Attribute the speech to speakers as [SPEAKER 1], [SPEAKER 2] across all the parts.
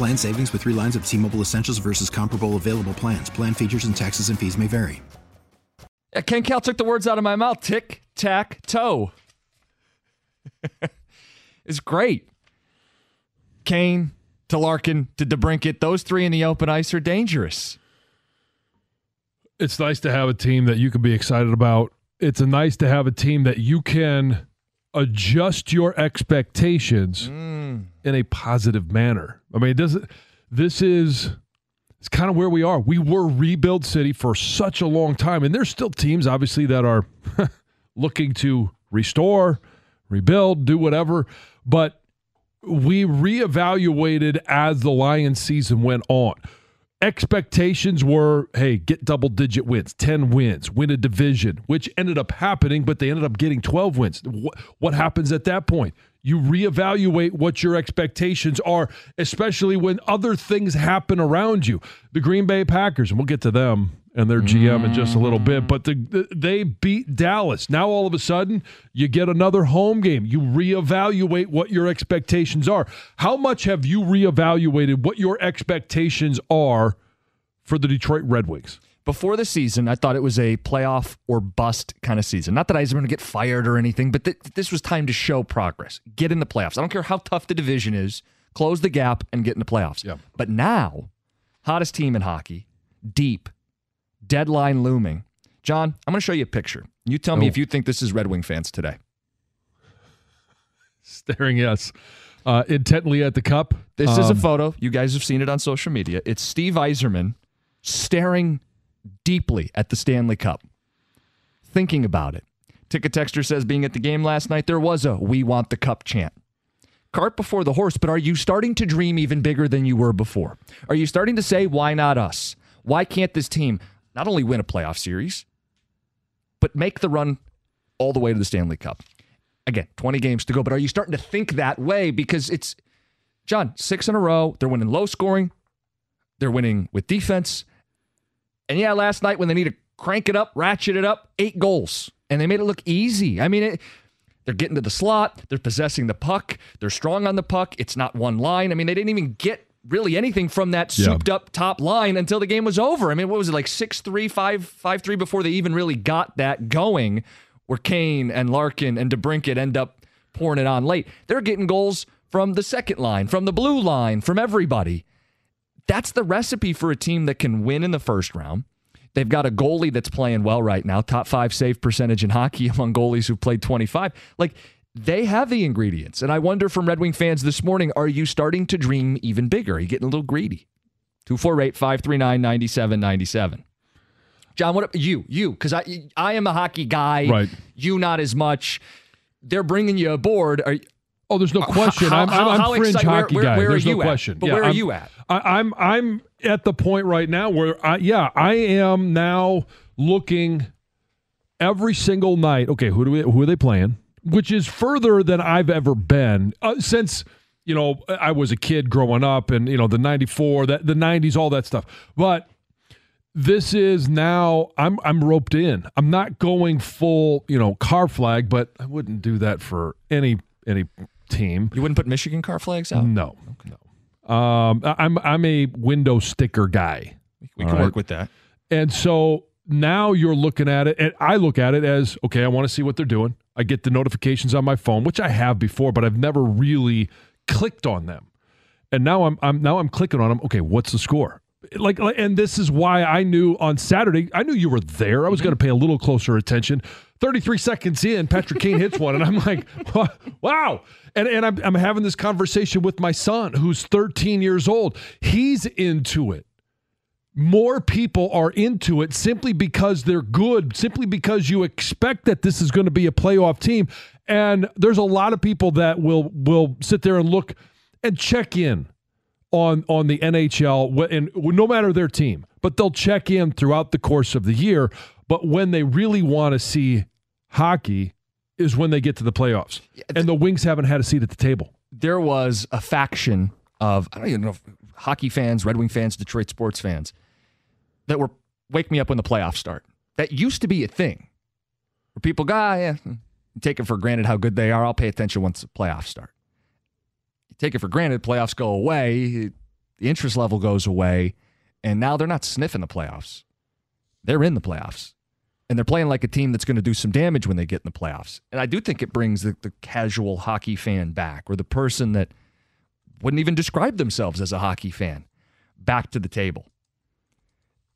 [SPEAKER 1] Plan savings with three lines of T Mobile Essentials versus comparable available plans. Plan features and taxes and fees may vary.
[SPEAKER 2] Yeah, Ken Kal took the words out of my mouth. Tick, tack, toe. it's great. Kane to Larkin to DeBrincat, those three in the open ice are dangerous.
[SPEAKER 3] It's nice to have a team that you can be excited about. It's a nice to have a team that you can adjust your expectations mm. in a positive manner. I mean, it, this is it's kind of where we are. We were rebuild city for such a long time, and there's still teams obviously that are looking to restore, rebuild, do whatever. But we reevaluated as the Lions season went on expectations were hey, get double digit wins, 10 wins, win a division, which ended up happening, but they ended up getting 12 wins. What, what happens at that point? You reevaluate what your expectations are, especially when other things happen around you. The Green Bay Packers, and we'll get to them and their GM in just a little bit. But the, the, they beat Dallas. Now all of a sudden, you get another home game. You reevaluate what your expectations are. How much have you reevaluated what your expectations are for the Detroit Red Wings?
[SPEAKER 2] Before the season, I thought it was a playoff or bust kind of season. Not that I was going to get fired or anything, but th- this was time to show progress. Get in the playoffs. I don't care how tough the division is. Close the gap and get in the playoffs.
[SPEAKER 3] Yeah.
[SPEAKER 2] But now, hottest team in hockey, deep deadline looming. John, I'm going to show you a picture. You tell me oh. if you think this is Red Wing fans today.
[SPEAKER 3] Staring, yes. Uh, intently at the cup.
[SPEAKER 2] This um, is a um, photo. You guys have seen it on social media. It's Steve Yzerman staring deeply at the Stanley Cup, thinking about it. Ticket Texter says, being at the game last night, there was a We Want the Cup chant. Cart before the horse, but are you starting to dream even bigger than you were before? Are you starting to say, why not us? Why can't this team? not only win a playoff series, but make the run all the way to the Stanley Cup. Again, 20 games to go, but are you starting to think that way? Because it's, John, six in a row. They're winning low scoring, they're winning with defense. And yeah, last night when they need to crank it up, ratchet it up, eight goals. And they made it look easy. I mean, it, they're getting to the slot, they're possessing the puck, they're strong on the puck. It's not one line. I mean, they didn't even get really anything from that souped yeah. up top line until the game was over. I mean, what was it like 6-3, 5 3 before they even really got that going where Kane and Larkin and DeBrincat end up pouring it on late. They're getting goals from the second line, from the blue line, from everybody. That's the recipe for a team that can win in the first round. They've got a goalie that's playing well right now, top 5 save percentage in hockey among goalies who've played 25. Like they have the ingredients. And I wonder from Red Wing fans this morning, are you starting to dream even bigger? Are you getting a little greedy? 248 539 9797. John, what you? You, because I I am a hockey guy.
[SPEAKER 3] Right.
[SPEAKER 2] You not as much. They're bringing you aboard. Are,
[SPEAKER 3] oh, there's no question. How, I'm, I'm, I'm fringe excited,
[SPEAKER 2] hockey
[SPEAKER 3] where,
[SPEAKER 2] where,
[SPEAKER 3] guy.
[SPEAKER 2] Where
[SPEAKER 3] there's
[SPEAKER 2] are you
[SPEAKER 3] no
[SPEAKER 2] at?
[SPEAKER 3] question.
[SPEAKER 2] But
[SPEAKER 3] yeah,
[SPEAKER 2] where are
[SPEAKER 3] I'm,
[SPEAKER 2] you at?
[SPEAKER 3] I, I'm I'm at the point right now where I yeah I am now looking every single night. Okay, who do we who are they playing? which is further than I've ever been uh, since you know I was a kid growing up, and you know the '94, that the '90s, all that stuff. But this is now I'm I'm roped in. I'm not going full you know car flag, but I wouldn't do that for any any team.
[SPEAKER 2] You wouldn't put Michigan car flags out?
[SPEAKER 3] No, okay. no. Um, I'm I'm a window sticker guy.
[SPEAKER 2] We can right? work with that.
[SPEAKER 3] And so now you're looking at it, and I look at it as okay. I want to see what they're doing. I get the notifications on my phone, which I have before, but I've never really clicked on them. And now I'm I'm now I'm clicking on them. Okay, what's the score? Like, like and this is why I knew on Saturday, I knew you were there. I was going to pay a little closer attention. 33 seconds in, Patrick Kane hits one, and I'm like, wow. And, and I'm, I'm having this conversation with my son, who's 13 years old. He's into it. More people are into it simply because they're good, simply because you expect that this is going to be a playoff team. And there's a lot of people that will will sit there and look and check in on on the NHL and no matter their team, but they'll check in throughout the course of the year. But when they really want to see hockey is when they get to the playoffs. And the Wings haven't had a seat at the table.
[SPEAKER 2] There was a faction of I don't even know hockey fans, Red Wing fans, Detroit sports fans that were wake me up when the playoffs start. That used to be a thing. Where people go, ah, yeah, take it for granted how good they are. I'll pay attention once the playoffs start take it for granted. Playoffs go away, the interest level goes away, and now they're not sniffing the playoffs. They're in the playoffs. And they're playing like a team that's going to do some damage when they get in the playoffs. And I do think it brings the, the casual hockey fan back, or the person that wouldn't even describe themselves as a hockey fan, back to the table.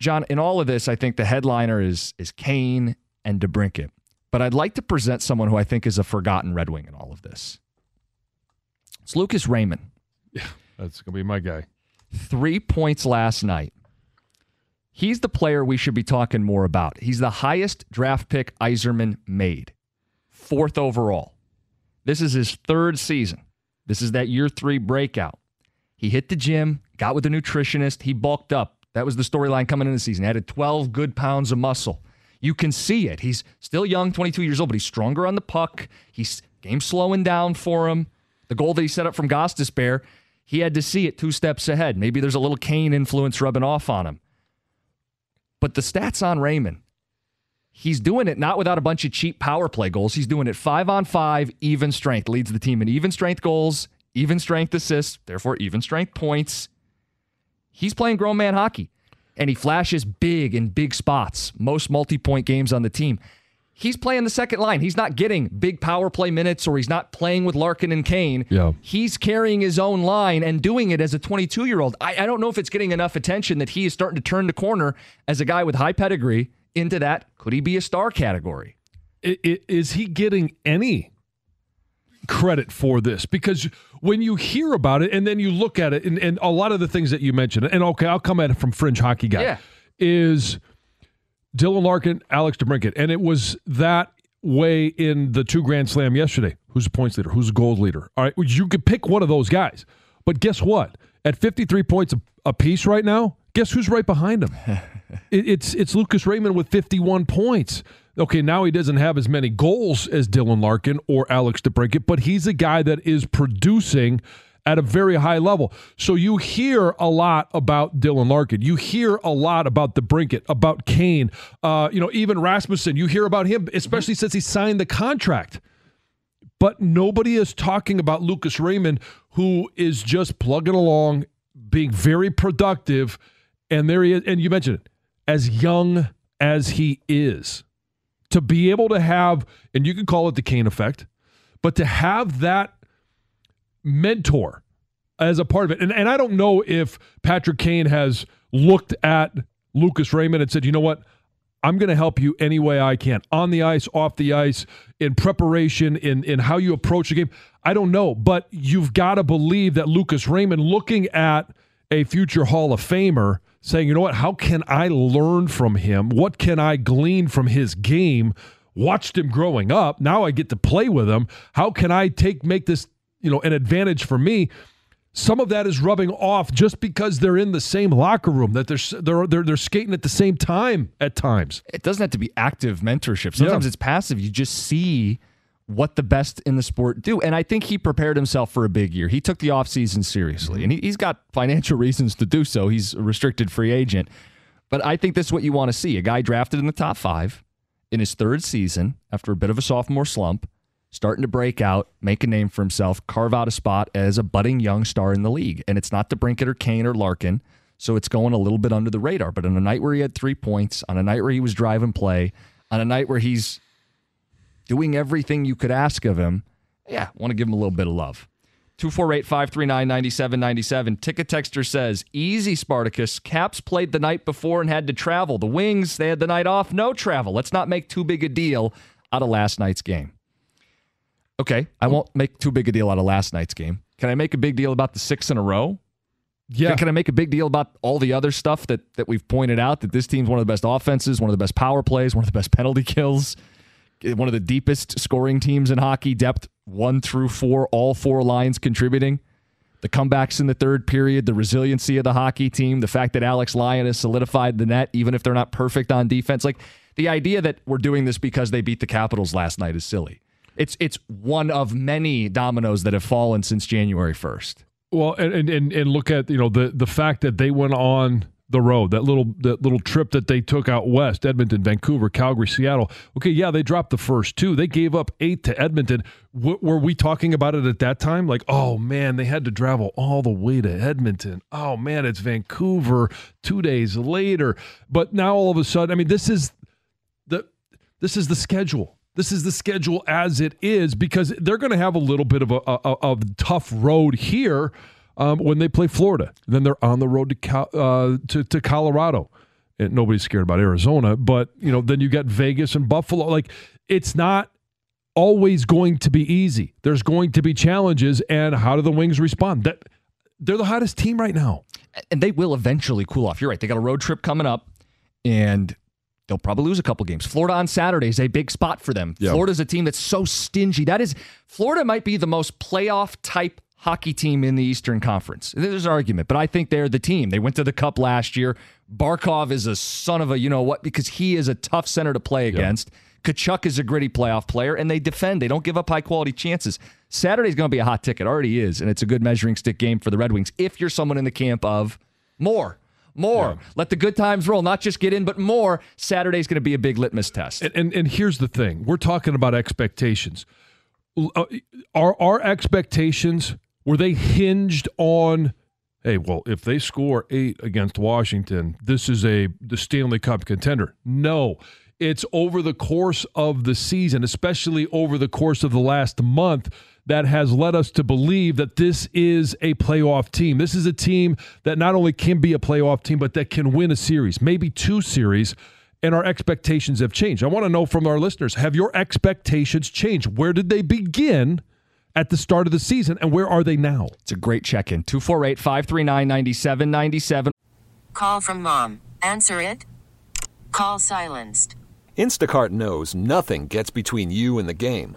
[SPEAKER 2] John, in all of this, I think the headliner is is Kane and DeBrincat. But I'd like to present someone who I think is a forgotten Red Wing in all of this. It's Lucas Raymond.
[SPEAKER 3] Yeah, that's going to be my guy.
[SPEAKER 2] Three points last night. He's the player we should be talking more about. He's the highest draft pick Yzerman made, fourth overall. This is his third season. This is that year three breakout. He hit the gym, got with a nutritionist, he bulked up. That was the storyline coming into the season. Added 12 good pounds of muscle. You can see it. He's still young, 22 years old, but he's stronger on the puck. He's game slowing down for him. The goal that he set up from Gostisbehere, he had to see it two steps ahead. Maybe there's a little Kane influence rubbing off on him. But the stats on Raymond, he's doing it not without a bunch of cheap power play goals. He's doing it five on five, even strength. Leads the team in even strength goals, even strength assists, therefore even strength points. He's playing grown man hockey, and he flashes big in big spots. Most multi point games on the team he's playing the second line. He's not getting big power play minutes or he's not playing with Larkin and Kane.
[SPEAKER 3] Yeah.
[SPEAKER 2] He's carrying his own line and doing it as a 22 year old. I, I don't know if it's getting enough attention that he is starting to turn the corner as a guy with high pedigree into that could he be a star category?
[SPEAKER 3] Is he getting any credit for this? Because when you hear about it and then you look at it, and, and a lot of the things that you mentioned, and okay, I'll come at it from fringe hockey guy,
[SPEAKER 2] yeah.
[SPEAKER 3] is Dylan Larkin, Alex DeBrincat. And it was that way in the two Grand Slam yesterday. Who's the points leader? Who's the gold leader? All right, you could pick one of those guys. But guess what? At 53 points a piece right now, guess who's right behind him? it, it's it's Lucas Raymond with 51 points. Okay, now he doesn't have as many goals as Dylan Larkin or Alex DeBrincat, but he's a guy that is producing – at a very high level. So you hear a lot about Dylan Larkin. You hear a lot about DeBrincat, about Kane, uh, you know, even Rasmussen. You hear about him, especially since he signed the contract. But nobody is talking about Lucas Raymond, who is just plugging along, being very productive. And there he is. And you mentioned it, as young as he is, to be able to have, and you can call it the Kane effect, but to have that mentor as a part of it. And, and I don't know if Patrick Kane has looked at Lucas Raymond and said, you know what? I'm going to help you any way I can on the ice, off the ice, in preparation, in, in how you approach the game. I don't know, but you've got to believe that Lucas Raymond, looking at a future Hall of Famer, saying, you know what, how can I learn from him? What can I glean from his game? Watched him growing up. Now I get to play with him. How can I take make this you know, an advantage for me. Some of that is rubbing off just because they're in the same locker room that they're they're they're, they're skating at the same time at times.
[SPEAKER 2] It doesn't have to be active mentorship. Sometimes yeah. it's passive. You just see what the best in the sport do. And I think he prepared himself for a big year. He took the offseason seriously, mm-hmm. and he, has got financial reasons to do so. He's a restricted free agent. But I think this is what you want to see a guy drafted in the top five in his third season after a bit of a sophomore slump starting to break out, make a name for himself, carve out a spot as a budding young star in the league. And it's not DeBrincat or Kane or Larkin, so it's going a little bit under the radar. But on a night where he had three points, on a night where he was driving play, on a night where he's doing everything you could ask of him, yeah, want to give him a little bit of love. 248 539 9797. Ticket Texter says, Easy, Spartacus. Caps played the night before and had to travel. The Wings, they had the night off, no travel. Let's not make too big a deal out of last night's game. Okay, I won't make too big a deal out of last night's game. Can I make a big deal about the six in a row?
[SPEAKER 3] Yeah.
[SPEAKER 2] Can, can I make a big deal about all the other stuff that, that we've pointed out? That this team's one of the best offenses, one of the best power plays, one of the best penalty kills, eh, one of the deepest scoring teams in hockey, depth one through four, all four lines contributing. The comebacks in the third period, the resiliency of the hockey team, the fact that Alex Lyon has solidified the net, even if they're not perfect on defense. Like the idea that we're doing this because they beat the Capitals last night is silly. It's it's one of many dominoes that have fallen since January first.
[SPEAKER 3] Well, and, and and look at you know the the fact that they went on the road that little that little trip that they took out west edmonton vancouver calgary seattle. Okay yeah they dropped the first two. They gave up eight to edmonton. W- were we talking about it at that time? Like oh man they had to travel all the way to edmonton. Oh man it's vancouver two days later. But now all of a sudden i mean this is the this is the schedule this is the schedule as it is because they're going to have a little bit of a, a, a tough road here um, when they play Florida. Then they're on the road to uh, to, to Colorado. And nobody's scared about Arizona, but you know, then you got Vegas and Buffalo. Like it's not always going to be easy. There's going to be challenges, and how do the Wings respond? That they're the hottest team right now,
[SPEAKER 2] and they will eventually cool off. You're right. They got a road trip coming up, and they'll probably lose a couple games. Florida on Saturday is a big spot for them. Yep. Florida's a team that's so stingy. That is Florida might be the most playoff type hockey team in the Eastern Conference. There's an argument, but I think they're the team. They went to the Cup last year. Barkov is a son of a, you know what, because he is a tough center to play against. Yep. Tkachuk is a gritty playoff player, and they defend. They don't give up high quality chances. Saturday's going to be a hot ticket, already is, and it's a good measuring stick game for the Red Wings if you're someone in the camp of more. More. Yeah. Let the good times roll. Not just get in, but more. Saturday's going to be a big litmus test.
[SPEAKER 3] And, and, and here's the thing we're talking about expectations. Uh, are our expectations were they hinged on hey, well, if they score eight against Washington, this is a the Stanley Cup contender. No. It's over the course of the season, especially over the course of the last month, that has led us to believe that this is a playoff team. This is a team that not only can be a playoff team, but that can win a series, maybe two series. And our expectations have changed. I want to know from our listeners have your expectations changed? Where did they begin? at the start of the season, and where are they now?
[SPEAKER 2] It's a great check in. 248 539 9797.
[SPEAKER 4] Call from mom. Answer it. Call silenced.
[SPEAKER 5] Instacart knows nothing gets between you and the game.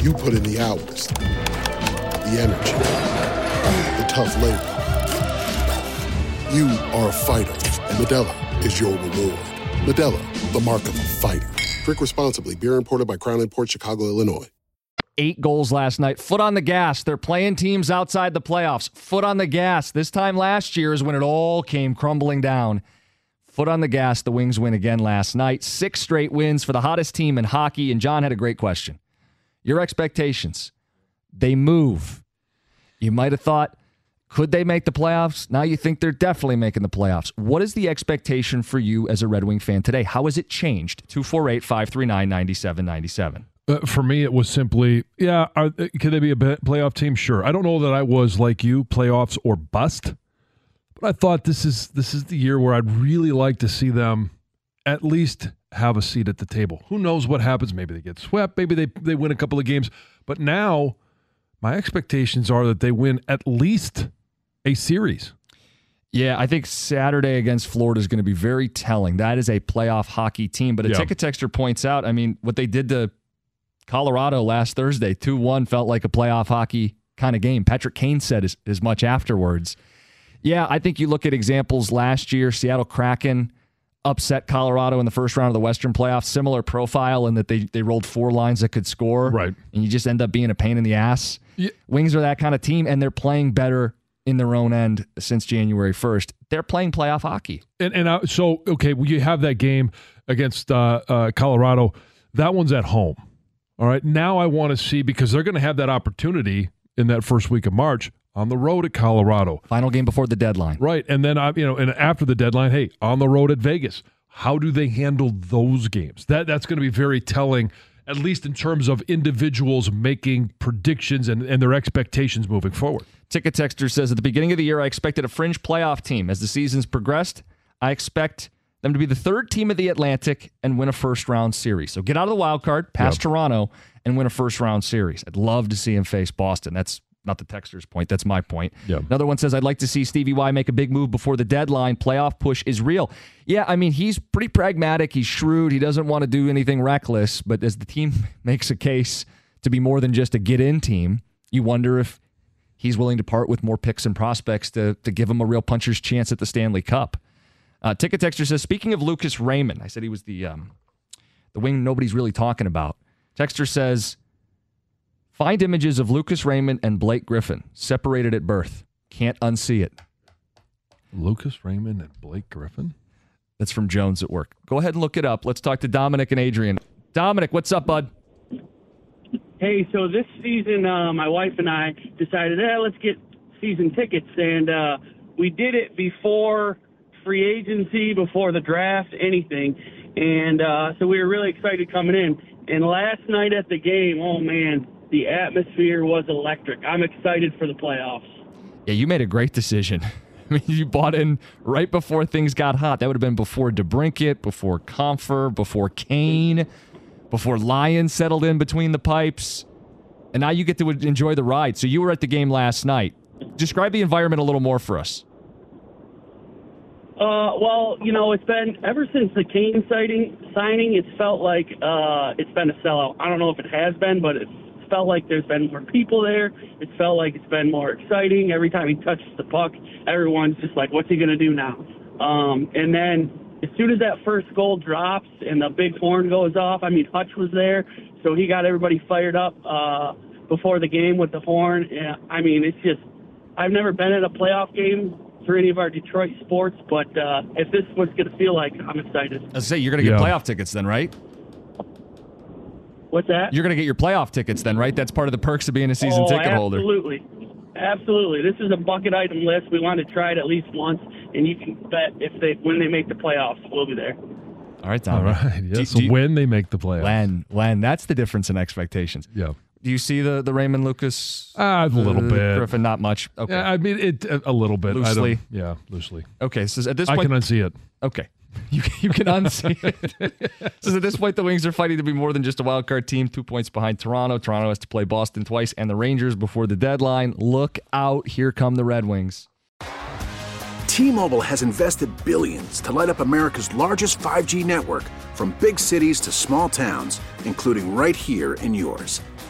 [SPEAKER 6] You put in the hours, the energy, the tough labor. You are a fighter, and Modelo is your reward. Modelo, the mark of a fighter. Drink responsibly. Beer imported by Crown Port Chicago, Illinois.
[SPEAKER 2] Eight goals last night. Foot on the gas. They're playing teams outside the playoffs. Foot on the gas. This time last year is when it all came crumbling down. Foot on the gas. The Wings win again last night. Six straight wins for the hottest team in hockey. And John had a great question your expectations. They move. You might have thought, could they make the playoffs? Now you think they're definitely making the playoffs. What is the expectation for you as a Red Wing fan today? How has it changed? 248 539 9797.
[SPEAKER 3] Uh, for me, it was simply, yeah, are, could they be a playoff team? Sure. I don't know that I was like you, playoffs or bust, but I thought this is this is the year where I'd really like to see them at least have a seat at the table. Who knows what happens? Maybe they get swept. Maybe they, they win a couple of games. But now my expectations are that they win at least a series.
[SPEAKER 2] Yeah, I think Saturday against Florida is going to be very telling. That is a playoff hockey team. But a
[SPEAKER 3] Yeah.
[SPEAKER 2] ticket texter points out, I mean, what they did to Colorado last Thursday, 2 1, felt like a playoff hockey kind of game. Patrick Kane said as, as much afterwards. Yeah, I think you look at examples last year, Seattle Kraken upset Colorado in the first round of the Western playoffs. Similar profile in that they, they rolled four lines that could score.
[SPEAKER 3] Right.
[SPEAKER 2] And you just end up being a pain in the ass.
[SPEAKER 3] Yeah.
[SPEAKER 2] Wings are that kind of team, and they're playing better in their own end since January 1st. They're playing playoff hockey.
[SPEAKER 3] And and uh, so okay, well, you have that game against uh, uh, Colorado. That one's at home. All right. Now I want to see because they're going to have that opportunity in that first week of March on the road at Colorado.
[SPEAKER 2] Final game before the deadline.
[SPEAKER 3] Right. And then I you know, and after the deadline, hey, on the road at Vegas. How do they handle those games? That that's going to be very telling at least in terms of individuals making predictions and, and their expectations moving forward.
[SPEAKER 2] Ticket Texter says at the beginning of the year, I expected a fringe playoff team. As the season's progressed, I expect them to be the third team of the Atlantic and win a first round series. So get out of the wild card, pass Toronto, and win a first round series. I'd love to see him face Boston. That's not the texter's point. That's my point.
[SPEAKER 3] Yeah.
[SPEAKER 2] Another one says, I'd like to see Stevie Y make a big move before the deadline. Playoff push is real. Yeah, I mean, he's pretty pragmatic. He's shrewd. He doesn't want to do anything reckless. But as the team makes a case to be more than just a get in team, you wonder if he's willing to part with more picks and prospects to, to give him a real puncher's chance at the Stanley Cup. Uh, Ticket Texter says, speaking of Lucas Raymond, I said he was the um, the wing nobody's really talking about. Texter says, find images of Lucas Raymond and Blake Griffin separated at birth. Can't unsee it.
[SPEAKER 3] Lucas Raymond and Blake Griffin.
[SPEAKER 2] That's from Jones at work. Go ahead and look it up. Let's talk to Dominic and Adrian. Dominic, what's up, bud?
[SPEAKER 7] Hey, so this season, uh, my wife and I decided, eh, let's get season tickets, and uh, we did it before free agency, before the draft, anything, and uh, so we were really excited coming in. And last night at the game, oh man, the atmosphere was electric. I'm excited for the playoffs.
[SPEAKER 2] Yeah, you made a great decision. I mean, you bought in right before things got hot. That would have been before DeBrincat, before Compher, before Kane, before Lyon settled in between the pipes. And now you get to enjoy the ride. So you were at the game last night. Describe the environment a little more for us.
[SPEAKER 7] Uh, well, you know, it's been ever since the Kane sighting signing. It's felt like uh, it's been a sellout. I don't know if it has been, but it's felt like there's been more people there. It's felt like it's been more exciting. Every time he touches the puck, everyone's just like, "What's he gonna do now?" Um, and then as soon as that first goal drops and the big horn goes off, I mean, Hutch was there, so he got everybody fired up uh, before the game with the horn. Yeah, I mean, it's just I've never been at a playoff game for any of our Detroit sports, but uh, if this was going to feel like, I'm excited.
[SPEAKER 2] I say you're going to get
[SPEAKER 3] Yeah.
[SPEAKER 2] playoff tickets then, right?
[SPEAKER 7] What's that?
[SPEAKER 2] You're going to get your playoff tickets then, right? That's part of the perks of being a season
[SPEAKER 7] oh,
[SPEAKER 2] ticket holder.
[SPEAKER 7] absolutely. Absolutely. This is a bucket item list. We want to try it at least once, and you can bet if they when they make the playoffs, we'll be there.
[SPEAKER 2] All right,
[SPEAKER 3] All
[SPEAKER 2] Tom.
[SPEAKER 3] right.
[SPEAKER 2] Do-
[SPEAKER 3] Yes.
[SPEAKER 2] do you-
[SPEAKER 3] when they make the playoffs.
[SPEAKER 2] When, when. That's the difference in expectations.
[SPEAKER 3] Yeah.
[SPEAKER 2] Do you see the, the Raymond Lucas?
[SPEAKER 3] Ah, a little
[SPEAKER 2] uh,
[SPEAKER 3] bit.
[SPEAKER 2] Griffin, not much. Okay.
[SPEAKER 3] Yeah, I mean it a a little bit. I
[SPEAKER 2] Loosely.
[SPEAKER 3] yeah, loosely.
[SPEAKER 2] Okay, so at this point,
[SPEAKER 3] I
[SPEAKER 2] point,
[SPEAKER 3] can unsee it.
[SPEAKER 2] okay, you you can unsee it. so at this point, the Wings are fighting to be more than just a wild card team. Two points behind Toronto. Toronto has to play Boston twice and the Rangers before the deadline. Look out! Here come the Red Wings.
[SPEAKER 8] T-Mobile has invested billions to light up America's largest 5G network from big cities to small towns, including right here in yours.